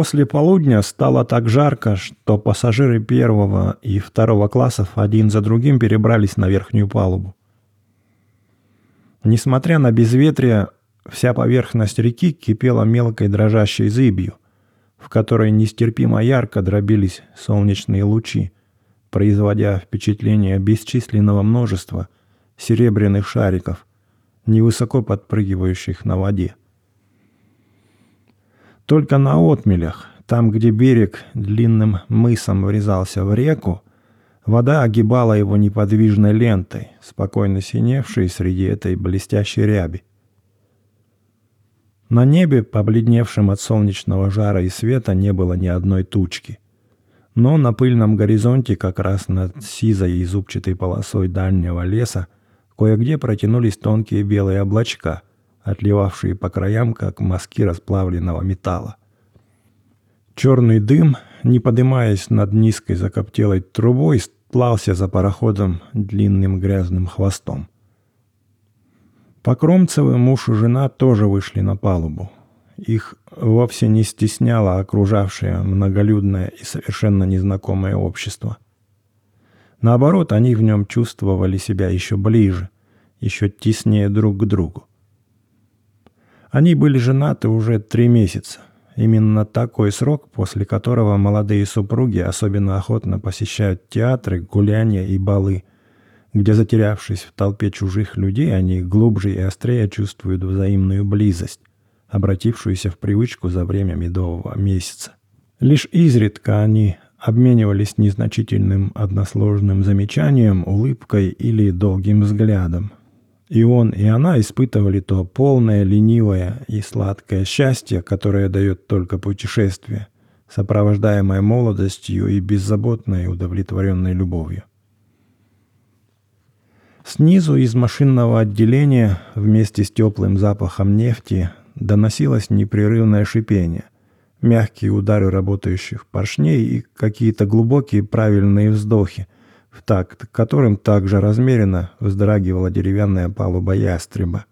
После полудня стало так жарко, что пассажиры первого и второго классов один за другим перебрались на верхнюю палубу. Несмотря на безветрие, вся поверхность реки кипела мелкой дрожащей зыбью, в которой нестерпимо ярко дробились солнечные лучи, производя впечатление бесчисленного множества серебряных шариков, невысоко подпрыгивающих на воде. Только на отмелях, там, где берег длинным мысом врезался в реку, вода огибала его неподвижной лентой, спокойно синевшей среди этой блестящей ряби. На небе, побледневшем от солнечного жара и света, не было ни одной тучки. Но на пыльном горизонте, как раз над сизой и зубчатой полосой дальнего леса, кое-где протянулись тонкие белые облачка, отливавшие по краям, как мазки расплавленного металла. Черный дым, не поднимаясь над низкой закоптелой трубой, сплался за пароходом длинным грязным хвостом. Покромцевы муж и жена тоже вышли на палубу. Их вовсе не стесняло окружавшее многолюдное и совершенно незнакомое общество. Наоборот, они в нем чувствовали себя еще ближе, еще теснее друг к другу. Они были женаты уже три месяца. Именно такой срок, после которого молодые супруги особенно охотно посещают театры, гуляния и балы, где, затерявшись в толпе чужих людей, они глубже и острее чувствуют взаимную близость, обратившуюся в привычку за время медового месяца. Лишь изредка они обменивались незначительным односложным замечанием, улыбкой или долгим взглядом, и он, и она испытывали то полное, ленивое и сладкое счастье, которое дает только путешествие, сопровождаемое молодостью и беззаботной удовлетворенной любовью. Снизу из машинного отделения вместе с теплым запахом нефти доносилось непрерывное шипение, мягкие удары работающих поршней и какие-то глубокие правильные вздохи – в такт которым также размеренно вздрагивала деревянная палуба ястреба.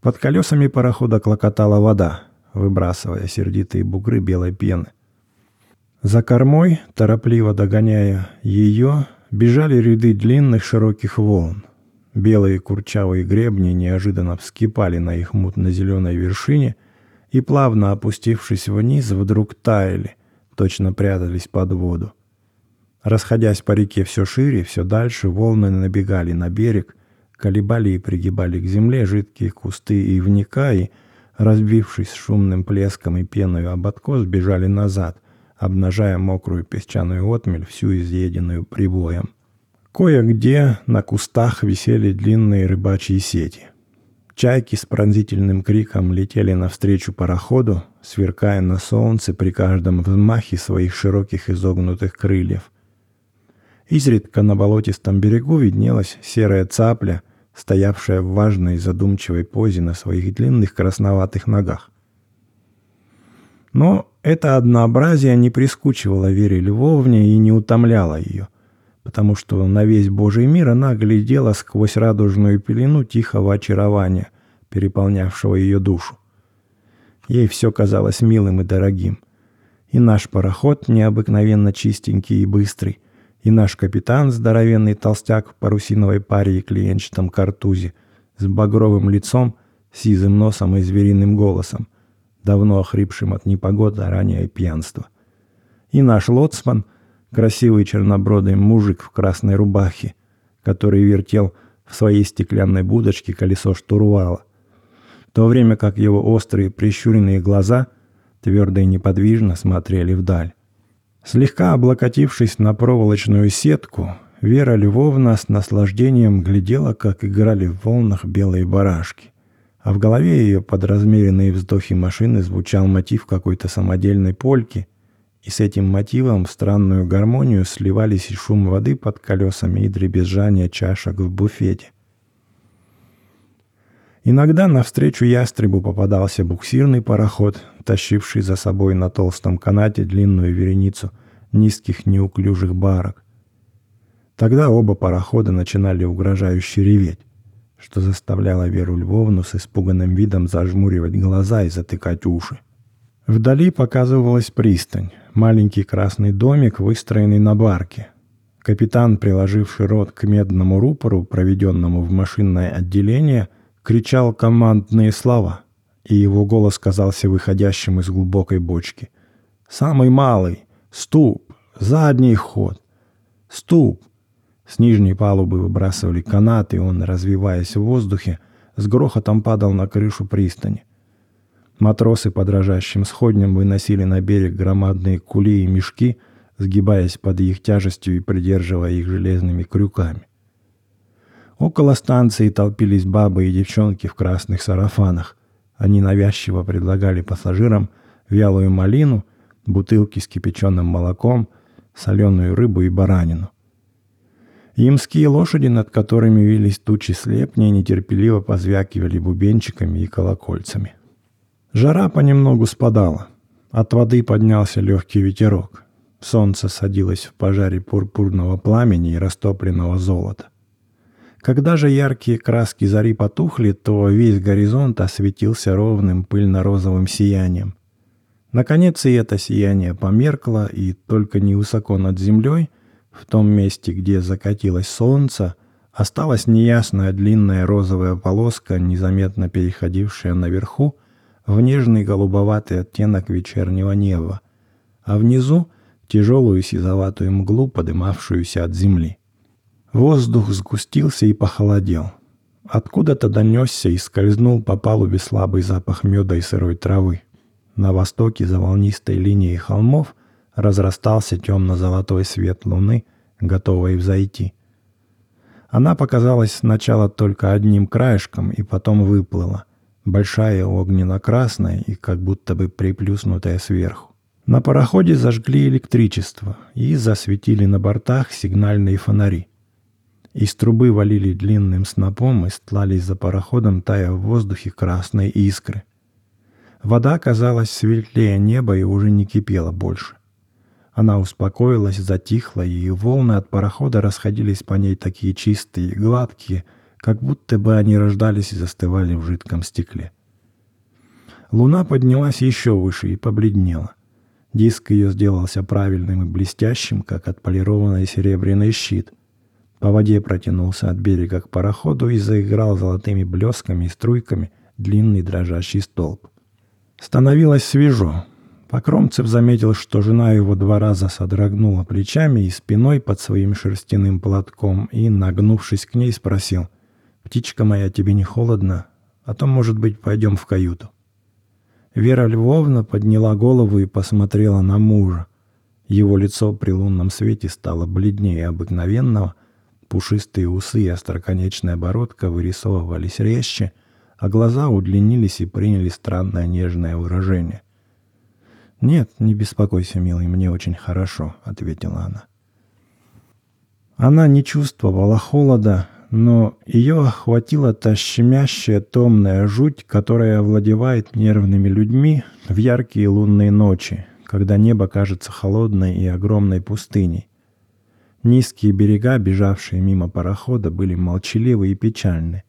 Под колесами парохода клокотала вода, выбрасывая сердитые бугры белой пены. За кормой, торопливо догоняя ее, бежали ряды длинных широких волн. Белые курчавые гребни неожиданно вскипали на их мутно-зеленой вершине и, плавно опустившись вниз, вдруг таяли, точно прятались под воду. Расходясь по реке все шире, все дальше, волны набегали на берег, колебали и пригибали к земле жидкие кусты и вника, и, разбившись шумным плеском и пеной об откос, бежали назад, обнажая мокрую песчаную отмель, всю изъеденную прибоем. Кое-где на кустах висели длинные рыбачьи сети. Чайки с пронзительным криком летели навстречу пароходу, сверкая на солнце при каждом взмахе своих широких изогнутых крыльев. Изредка на болотистом берегу виднелась серая цапля, стоявшая в важной задумчивой позе на своих длинных красноватых ногах. Но это однообразие не прискучивало Вере Львовне и не утомляло ее, потому что на весь Божий мир она глядела сквозь радужную пелену тихого очарования, переполнявшего ее душу. Ей все казалось милым и дорогим. И наш пароход необыкновенно чистенький и быстрый, и наш капитан, здоровенный толстяк в парусиновой паре и клиенчатом картузе, с багровым лицом, сизым носом и звериным голосом, давно охрипшим от непогоды, а ранее пьянства. И наш лоцман, красивый чернобродый мужик в красной рубахе, который вертел в своей стеклянной будочке колесо штурвала, в то время как его острые прищуренные глаза твердо и неподвижно смотрели вдаль. Слегка облокотившись на проволочную сетку, Вера Львовна с наслаждением глядела, как играли в волнах белые барашки. А в голове ее под размеренные вздохи машины звучал мотив какой-то самодельной польки, и с этим мотивом в странную гармонию сливались и шум воды под колесами и дребезжание чашек в буфете. Иногда навстречу ястребу попадался буксирный пароход, тащивший за собой на толстом канате длинную вереницу низких неуклюжих барок. Тогда оба парохода начинали угрожающе реветь, что заставляло Веру Львовну с испуганным видом зажмуривать глаза и затыкать уши. Вдали показывалась пристань, маленький красный домик, выстроенный на барке. Капитан, приложивший рот к медному рупору, проведенному в машинное отделение, кричал командные слова, и его голос казался выходящим из глубокой бочки. «Самый малый! Ступ! Задний ход! Ступ!» С нижней палубы выбрасывали канаты, и он, развиваясь в воздухе, с грохотом падал на крышу пристани. Матросы под дрожащим сходнем выносили на берег громадные кули и мешки, сгибаясь под их тяжестью и придерживая их железными крюками. Около станции толпились бабы и девчонки в красных сарафанах. Они навязчиво предлагали пассажирам вялую малину, бутылки с кипяченым молоком, соленую рыбу и баранину. Имские лошади, над которыми вились тучи слепней, нетерпеливо позвякивали бубенчиками и колокольцами. Жара понемногу спадала. От воды поднялся легкий ветерок. Солнце садилось в пожаре пурпурного пламени и растопленного золота. Когда же яркие краски зари потухли, то весь горизонт осветился ровным пыльно-розовым сиянием. Наконец и это сияние померкло, и только невысоко над землей, в том месте, где закатилось солнце, осталась неясная длинная розовая полоска, незаметно переходившая наверху, в нежный голубоватый оттенок вечернего неба, а внизу тяжелую сизоватую мглу, подымавшуюся от земли. Воздух сгустился и похолодел. Откуда-то донесся и скользнул по палубе слабый запах меда и сырой травы. На востоке за волнистой линией холмов разрастался темно-золотой свет луны, готовой взойти. Она показалась сначала только одним краешком и потом выплыла — большая огненно-красная и как будто бы приплюснутая сверху. На пароходе зажгли электричество и засветили на бортах сигнальные фонари. Из трубы валили длинным снопом и стлались за пароходом, тая в воздухе красные искры. Вода казалась светлее неба и уже не кипела больше. Она успокоилась, затихла, и волны от парохода расходились по ней такие чистые и гладкие – как будто бы они рождались и застывали в жидком стекле. Луна поднялась еще выше и побледнела. Диск ее сделался правильным и блестящим, как отполированный серебряный щит. По воде протянулся от берега к пароходу и заиграл золотыми блесками и струйками длинный дрожащий столб. Становилось свежо. Покромцев заметил, что жена его два раза содрогнула плечами и спиной под своим шерстяным платком и, нагнувшись к ней, спросил, «Птичка моя, тебе не холодно? А то, может быть, пойдем в каюту». Вера Львовна подняла голову и посмотрела на мужа. Его лицо при лунном свете стало бледнее обыкновенного, пушистые усы и остроконечная бородка вырисовывались резче, а глаза удлинились и приняли странное нежное выражение. «Нет, не беспокойся, милый, мне очень хорошо», — ответила она. Она не чувствовала холода, но ее охватила та щемящая томная жуть, которая овладевает нервными людьми в яркие лунные ночи, когда небо кажется холодной и огромной пустыней. Низкие берега, бежавшие мимо парохода, были молчаливы и печальны.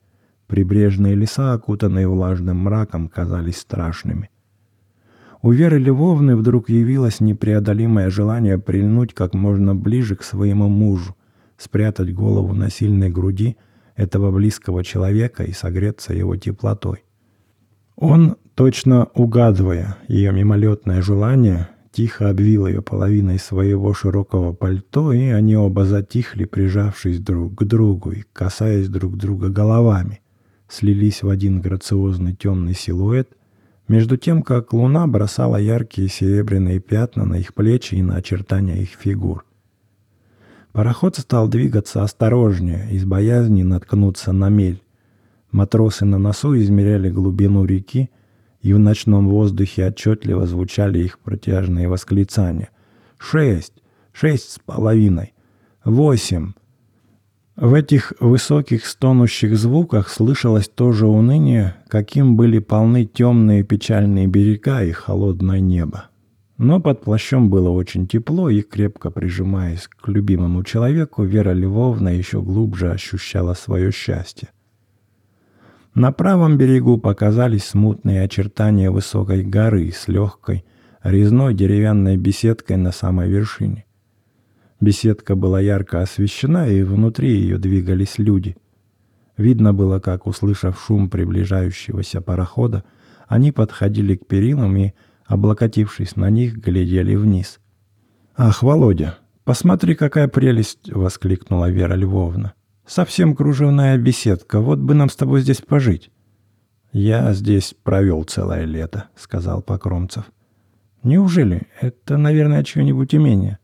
Прибрежные леса, окутанные влажным мраком, казались страшными. У Веры Львовны вдруг явилось непреодолимое желание прильнуть как можно ближе к своему мужу, спрятать голову на сильной груди этого близкого человека и согреться его теплотой. Он, точно угадывая ее мимолетное желание, тихо обвил ее половиной своего широкого пальто, и они оба затихли, прижавшись друг к другу и касаясь друг друга головами, слились в один грациозный темный силуэт, между тем, как луна бросала яркие серебряные пятна на их плечи и на очертания их фигур. Пароход стал двигаться осторожнее, из боязни наткнуться на мель. Матросы на носу измеряли глубину реки, и в ночном воздухе отчетливо звучали их протяжные восклицания. «Шесть! Шесть с половиной! Восемь!» В этих высоких стонущих звуках слышалось то же уныние, каким были полны темные печальные берега и холодное небо. Но под плащом было очень тепло, и, крепко прижимаясь к любимому человеку, Вера Львовна еще глубже ощущала свое счастье. На правом берегу показались смутные очертания высокой горы с легкой, резной деревянной беседкой на самой вершине. Беседка была ярко освещена, и внутри ее двигались люди. Видно было, как, услышав шум приближающегося парохода, они подходили к перилам и, облокотившись на них, глядели вниз. «Ах, Володя, посмотри, какая прелесть!» — воскликнула Вера Львовна. «Совсем кружевная беседка, вот бы нам с тобой здесь пожить». «Я здесь провел целое лето», — сказал Покромцев. «Неужели? Это, наверное, чье-нибудь имение?»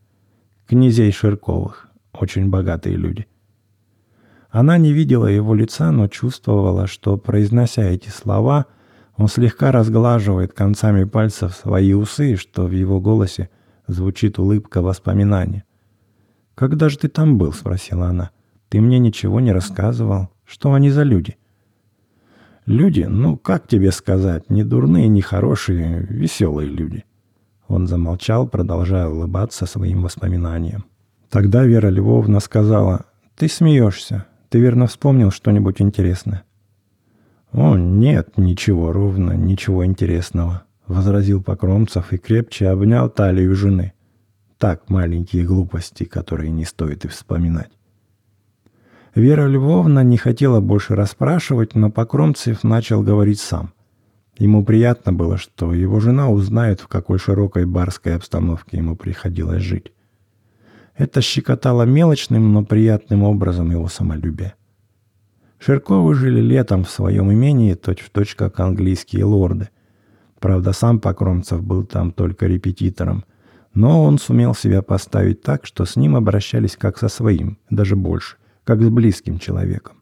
«Князей Ширковых. Очень богатые люди». Она не видела его лица, но чувствовала, что, произнося эти слова, он слегка разглаживает концами пальцев свои усы, что в его голосе звучит улыбка воспоминания. «Когда же ты там был?» — спросила она. «Ты мне ничего не рассказывал. Что они за люди?» «Люди, ну, как тебе сказать, не дурные, не хорошие, веселые люди». Он замолчал, продолжая улыбаться своим воспоминаниям. Тогда Вера Львовна сказала, «Ты смеешься. Ты верно вспомнил что-нибудь интересное?» «О, нет, ничего, ровно, ничего интересного», — возразил Покромцев и крепче обнял талию жены. Так, маленькие глупости, которые не стоит и вспоминать. Вера Львовна не хотела больше расспрашивать, но Покромцев начал говорить сам. Ему приятно было, что его жена узнает, в какой широкой барской обстановке ему приходилось жить. Это щекотало мелочным, но приятным образом его самолюбие. Ширковы жили летом в своем имении точь-в-точь как английские лорды. Правда, сам Покромцев был там только репетитором, но он сумел себя поставить так, что с ним обращались как со своим, даже больше, как с близким человеком.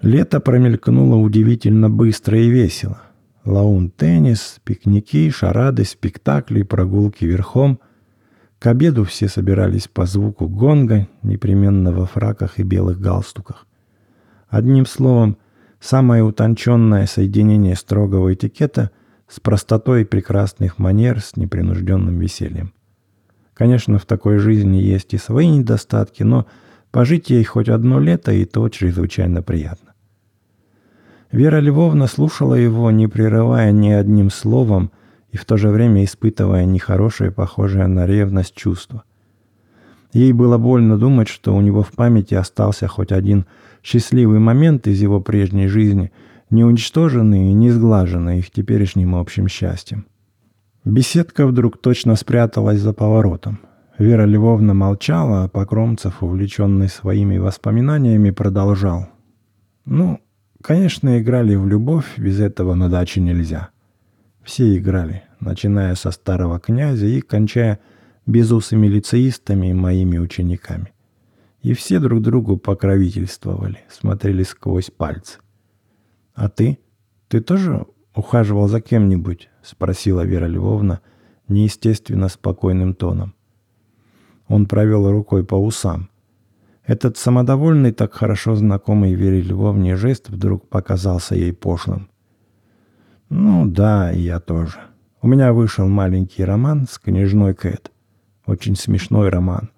Лето промелькнуло удивительно быстро и весело. Лаун-теннис, пикники, шарады, спектакли, прогулки верхом. К обеду все собирались по звуку гонга, непременно во фраках и белых галстуках. Одним словом, самое утонченное соединение строгого этикета с простотой прекрасных манер, с непринужденным весельем. Конечно, в такой жизни есть и свои недостатки, но пожить ей хоть одно лето, и то чрезвычайно приятно. Вера Львовна слушала его, не прерывая ни одним словом, и в то же время испытывая нехорошее, похожее на ревность чувство. Ей было больно думать, что у него в памяти остался хоть один счастливый момент из его прежней жизни, не уничтоженный и не сглаженный их теперешним общим счастьем. Беседка вдруг точно спряталась за поворотом. Вера Львовна молчала, а Покромцев, увлеченный своими воспоминаниями, продолжал. «Ну, конечно, играли в любовь, без этого на даче нельзя. Все играли, начиная со старого князя и кончая безусыми лицеистами и моими учениками. И все друг другу покровительствовали, смотрели сквозь пальцы. «А ты? Ты тоже ухаживал за кем-нибудь?» — спросила Вера Львовна неестественно спокойным тоном. Он провел рукой по усам. Этот самодовольный, так хорошо знакомый Вере Львовне жест вдруг показался ей пошлым. «Ну да, я тоже. У меня вышел маленький роман с княжной Кэт. Очень смешной роман.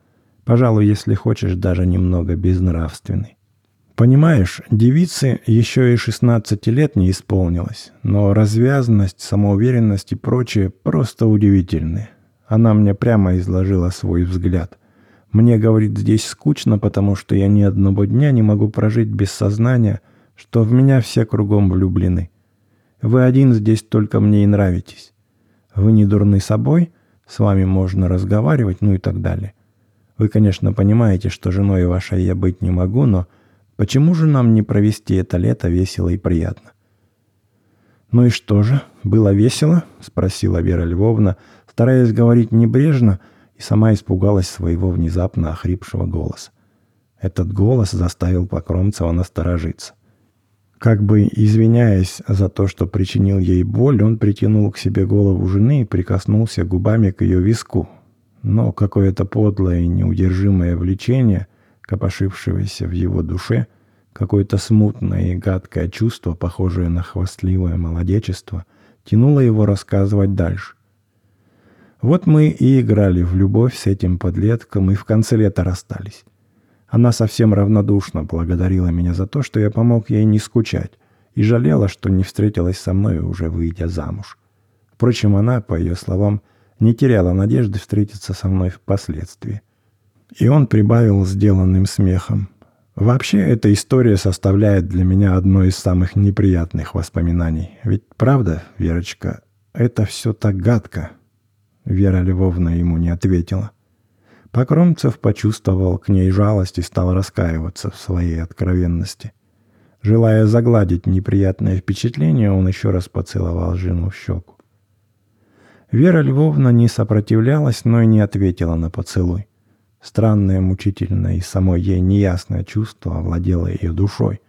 Пожалуй, если хочешь, даже немного безнравственный. Понимаешь, девице еще и 16 лет не исполнилось, но развязанность, самоуверенность и прочее просто удивительные. Она мне прямо изложила свой взгляд. Мне, говорит, здесь скучно, потому что я ни одного дня не могу прожить без сознания, что в меня все кругом влюблены. Вы один здесь только мне и нравитесь. Вы не дурны собой, с вами можно разговаривать, ну и так далее. Вы, конечно, понимаете, что женой вашей я быть не могу, но почему же нам не провести это лето весело и приятно? «Ну и что же, было весело?» — спросила Вера Львовна, стараясь говорить небрежно, и сама испугалась своего внезапно охрипшего голоса. Этот голос заставил Покромцева насторожиться. Как бы извиняясь за то, что причинил ей боль, он притянул к себе голову жены и прикоснулся губами к ее виску, но какое-то подлое и неудержимое влечение, копошившегося в его душе, какое-то смутное и гадкое чувство, похожее на хвастливое молодечество, тянуло его рассказывать дальше. Вот мы и играли в любовь с этим подлетком и в конце лета расстались. Она совсем равнодушно благодарила меня за то, что я помог ей не скучать, и жалела, что не встретилась со мной, уже выйдя замуж. Впрочем, она, по ее словам, не теряла надежды встретиться со мной впоследствии. И он прибавил сделанным смехом. Вообще, эта история составляет для меня одно из самых неприятных воспоминаний. Ведь правда, Верочка, это все так гадко. Вера Львовна ему не ответила. Покромцев почувствовал к ней жалость и стал раскаиваться в своей откровенности. Желая загладить неприятное впечатление, он еще раз поцеловал жену в щеку. Вера Львовна не сопротивлялась, но и не ответила на поцелуй. Странное, мучительное и самой ей неясное чувство овладело ее душой.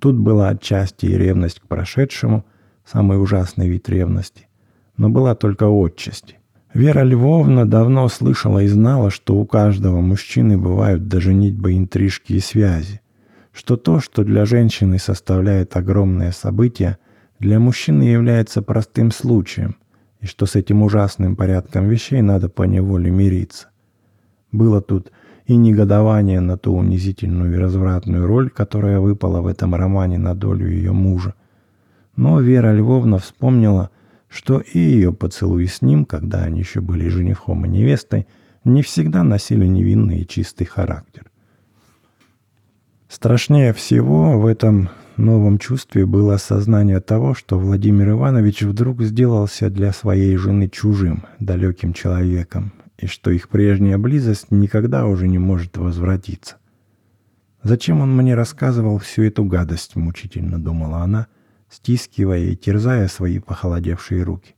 Тут была отчасти и ревность к прошедшему, самый ужасный вид ревности, но была только отчасти. Вера Львовна давно слышала и знала, что у каждого мужчины бывают даже нитьбы, интрижки и связи, что то, что для женщины составляет огромное событие, для мужчины является простым случаем, и что с этим ужасным порядком вещей надо поневоле мириться. Было тут и негодование на ту унизительную и развратную роль, которая выпала в этом романе на долю ее мужа. Но Вера Львовна вспомнила – что и ее поцелуи с ним, когда они еще были женихом и невестой, не всегда носили невинный и чистый характер. Страшнее всего в этом новом чувстве было осознание того, что Владимир Иванович вдруг сделался для своей жены чужим, далеким человеком, и что их прежняя близость никогда уже не может возвратиться. «Зачем он мне рассказывал всю эту гадость?» — мучительно думала она — стискивая и терзая свои похолодевшие руки.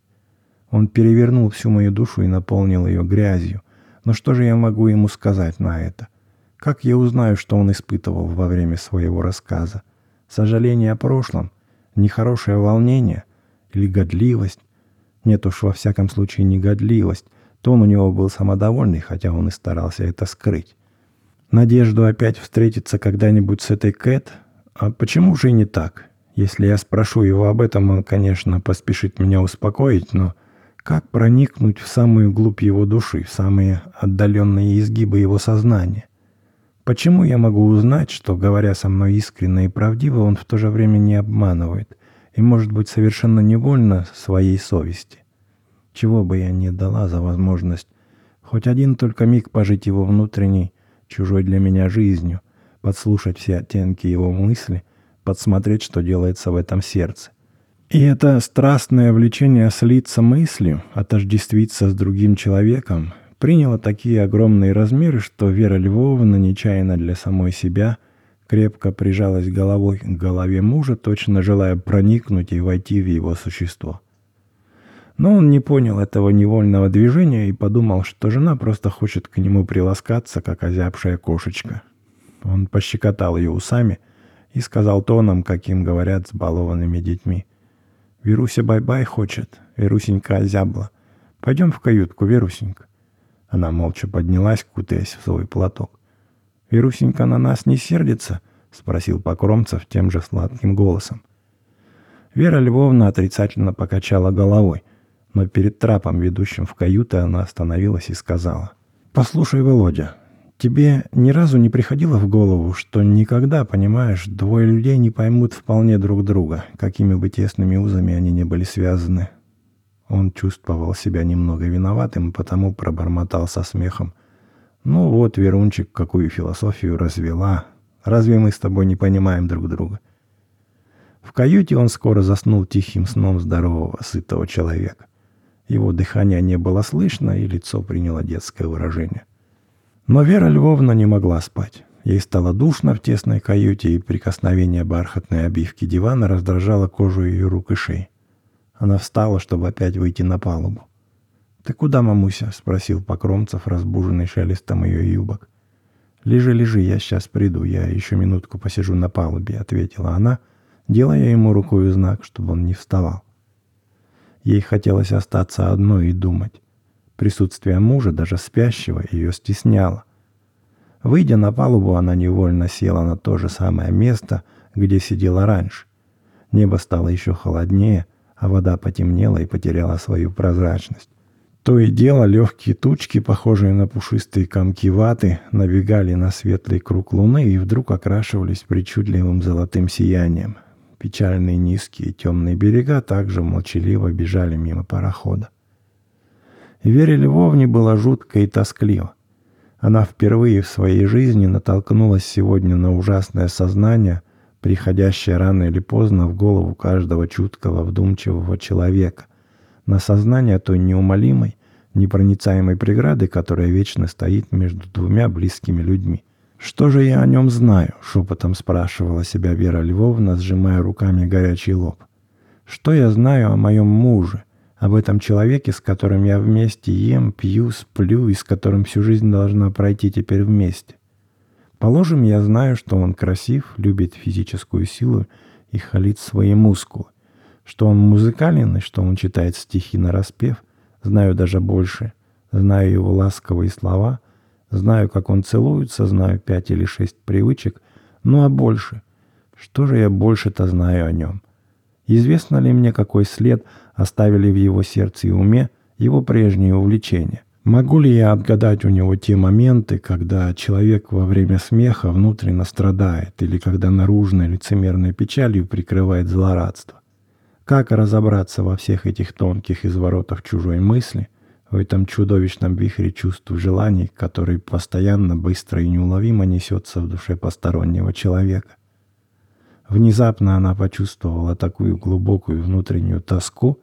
Он перевернул всю мою душу и наполнил ее грязью. Но что же я могу ему сказать на это? Как я узнаю, что он испытывал во время своего рассказа? Сожаление о прошлом? Нехорошее волнение? Или годливость? Нет уж, во всяком случае, не годливость. Тон у него был самодовольный, хотя он и старался это скрыть. Надежду опять встретиться когда-нибудь с этой Кэт? А почему же и не так? Если я спрошу его об этом, он, конечно, поспешит меня успокоить, но как проникнуть в самую глубь его души, в самые отдаленные изгибы его сознания? Почему я могу узнать, что, говоря со мной искренне и правдиво, он в то же время не обманывает и, может быть, совершенно невольно своей совести? Чего бы я ни дала за возможность хоть один только миг пожить его внутренней, чужой для меня жизнью, подслушать все оттенки его мысли — подсмотреть, что делается в этом сердце. И это страстное влечение слиться мыслью, отождествиться с другим человеком, приняло такие огромные размеры, что Вера Львовна нечаянно для самой себя крепко прижалась головой к голове мужа, точно желая проникнуть и войти в его существо. Но он не понял этого невольного движения и подумал, что жена просто хочет к нему приласкаться, как озябшая кошечка. Он пощекотал ее усами – и сказал тоном, каким говорят с балованными детьми. «Веруся бай-бай хочет, Верусенька озябла. Пойдем в каютку, Верусенька». Она молча поднялась, кутаясь в свой платок. «Верусенька на нас не сердится?» — спросил Покромцев тем же сладким голосом. Вера Львовна отрицательно покачала головой, но перед трапом, ведущим в каюту, она остановилась и сказала. «Послушай, Володя, Тебе ни разу не приходило в голову, что никогда, понимаешь, двое людей не поймут вполне друг друга, какими бы тесными узами они не были связаны? Он чувствовал себя немного виноватым, потому пробормотал со смехом. «Ну вот, Верунчик, какую философию развела. Разве мы с тобой не понимаем друг друга?» В каюте он скоро заснул тихим сном здорового, сытого человека. Его дыхание не было слышно, и лицо приняло детское выражение. Но Вера Львовна не могла спать. Ей стало душно в тесной каюте, и прикосновение бархатной обивки дивана раздражало кожу ее рук и шеи. Она встала, чтобы опять выйти на палубу. «Ты куда, мамуся?» — спросил Покромцев, разбуженный шелестом ее юбок. «Лежи, лежи, я сейчас приду, я еще минутку посижу на палубе», — ответила она, делая ему рукой знак, чтобы он не вставал. Ей хотелось остаться одной и думать. Присутствие мужа, даже спящего, ее стесняло. Выйдя на палубу, она невольно села на то же самое место, где сидела раньше. Небо стало еще холоднее, а вода потемнела и потеряла свою прозрачность. То и дело легкие тучки, похожие на пушистые комки ваты, набегали на светлый круг луны и вдруг окрашивались причудливым золотым сиянием. Печальные низкие темные берега также молчаливо бежали мимо парохода. Вере Львовне было жутко и тоскливо. Она впервые в своей жизни натолкнулась сегодня на ужасное сознание, приходящее рано или поздно в голову каждого чуткого, вдумчивого человека, на сознание той неумолимой, непроницаемой преграды, которая вечно стоит между двумя близкими людьми. «Что же я о нем знаю?» — шепотом спрашивала себя Вера Львовна, сжимая руками горячий лоб. «Что я знаю о моем муже?» Об этом человеке, с которым я вместе ем, пью, сплю и с которым всю жизнь должна пройти теперь вместе. Положим, я знаю, что он красив, любит физическую силу и халит свои мускулы, что он музыкален и что он читает стихи на распев, знаю даже больше, знаю его ласковые слова, знаю, как он целуется, знаю пять или шесть привычек, ну а больше, что же я больше-то знаю о нем? Известно ли мне, какой след оставили в его сердце и уме его прежние увлечения? Могу ли я отгадать у него те моменты, когда человек во время смеха внутренне страдает или когда наружной лицемерной печалью прикрывает злорадство? Как разобраться во всех этих тонких изворотах чужой мысли, в этом чудовищном вихре чувств и желаний, который постоянно, быстро и неуловимо несется в душе постороннего человека? Внезапно она почувствовала такую глубокую внутреннюю тоску,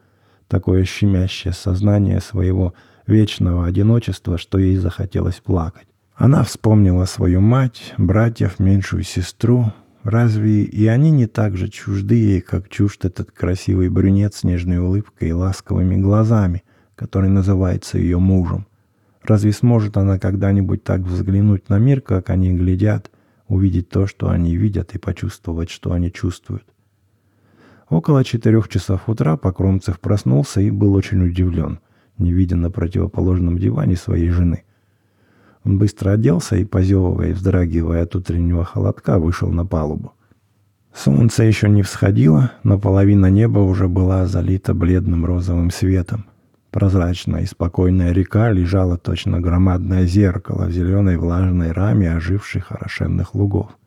такое щемящее сознание своего вечного одиночества, что ей захотелось плакать. Она вспомнила свою мать, братьев, меньшую сестру. Разве и они не так же чужды ей, как чужд этот красивый брюнет с нежной улыбкой и ласковыми глазами, который называется ее мужем? Разве сможет она когда-нибудь так взглянуть на мир, как они глядят – увидеть то, что они видят, и почувствовать, что они чувствуют. Около четырех часов утра Покромцев проснулся и был очень удивлен, не видя на противоположном диване своей жены. Он быстро оделся и, позевывая и вздрагивая от утреннего холодка, вышел на палубу. Солнце еще не всходило, но половина неба уже была залита бледным розовым светом. Прозрачная и спокойная река лежала точно громадное зеркало в зеленой влажной раме оживших орошенных лугов.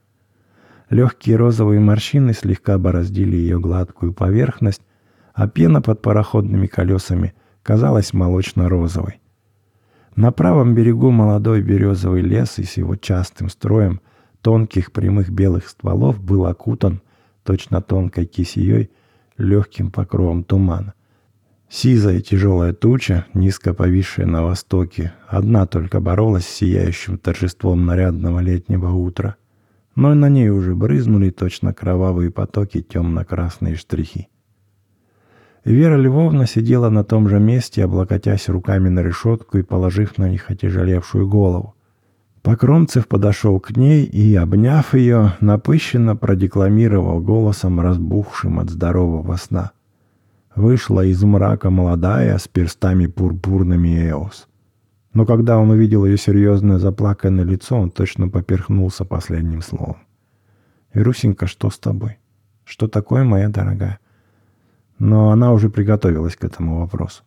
Легкие розовые морщины слегка бороздили ее гладкую поверхность, а пена под пароходными колесами казалась молочно-розовой. На правом берегу молодой березовый лес и с его частым строем тонких прямых белых стволов был окутан точно тонкой кисеей легким покровом тумана. Сизая тяжелая туча, низко повисшая на востоке, одна только боролась с сияющим торжеством нарядного летнего утра. Но и на ней уже брызнули точно кровавые потоки темно-красные штрихи. Вера Львовна сидела на том же месте, облокотясь руками на решетку и положив на них отяжелевшую голову. Покромцев подошел к ней и, обняв ее, напыщенно продекламировал голосом, разбухшим от здорового сна — вышла из мрака молодая с перстами пурпурными Эос. Но когда он увидел ее серьезное заплаканное лицо, он точно поперхнулся последним словом. «Верусенька, что с тобой? Что такое, моя дорогая?» Но она уже приготовилась к этому вопросу.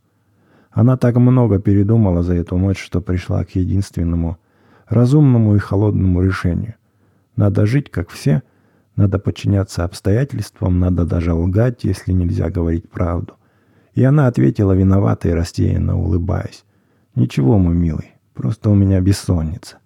Она так много передумала за эту ночь, что пришла к единственному разумному и холодному решению. Надо жить, как все — надо подчиняться обстоятельствам, надо даже лгать, если нельзя говорить правду. И она ответила виновато и растерянно улыбаясь. «Ничего, мой милый, просто у меня бессонница».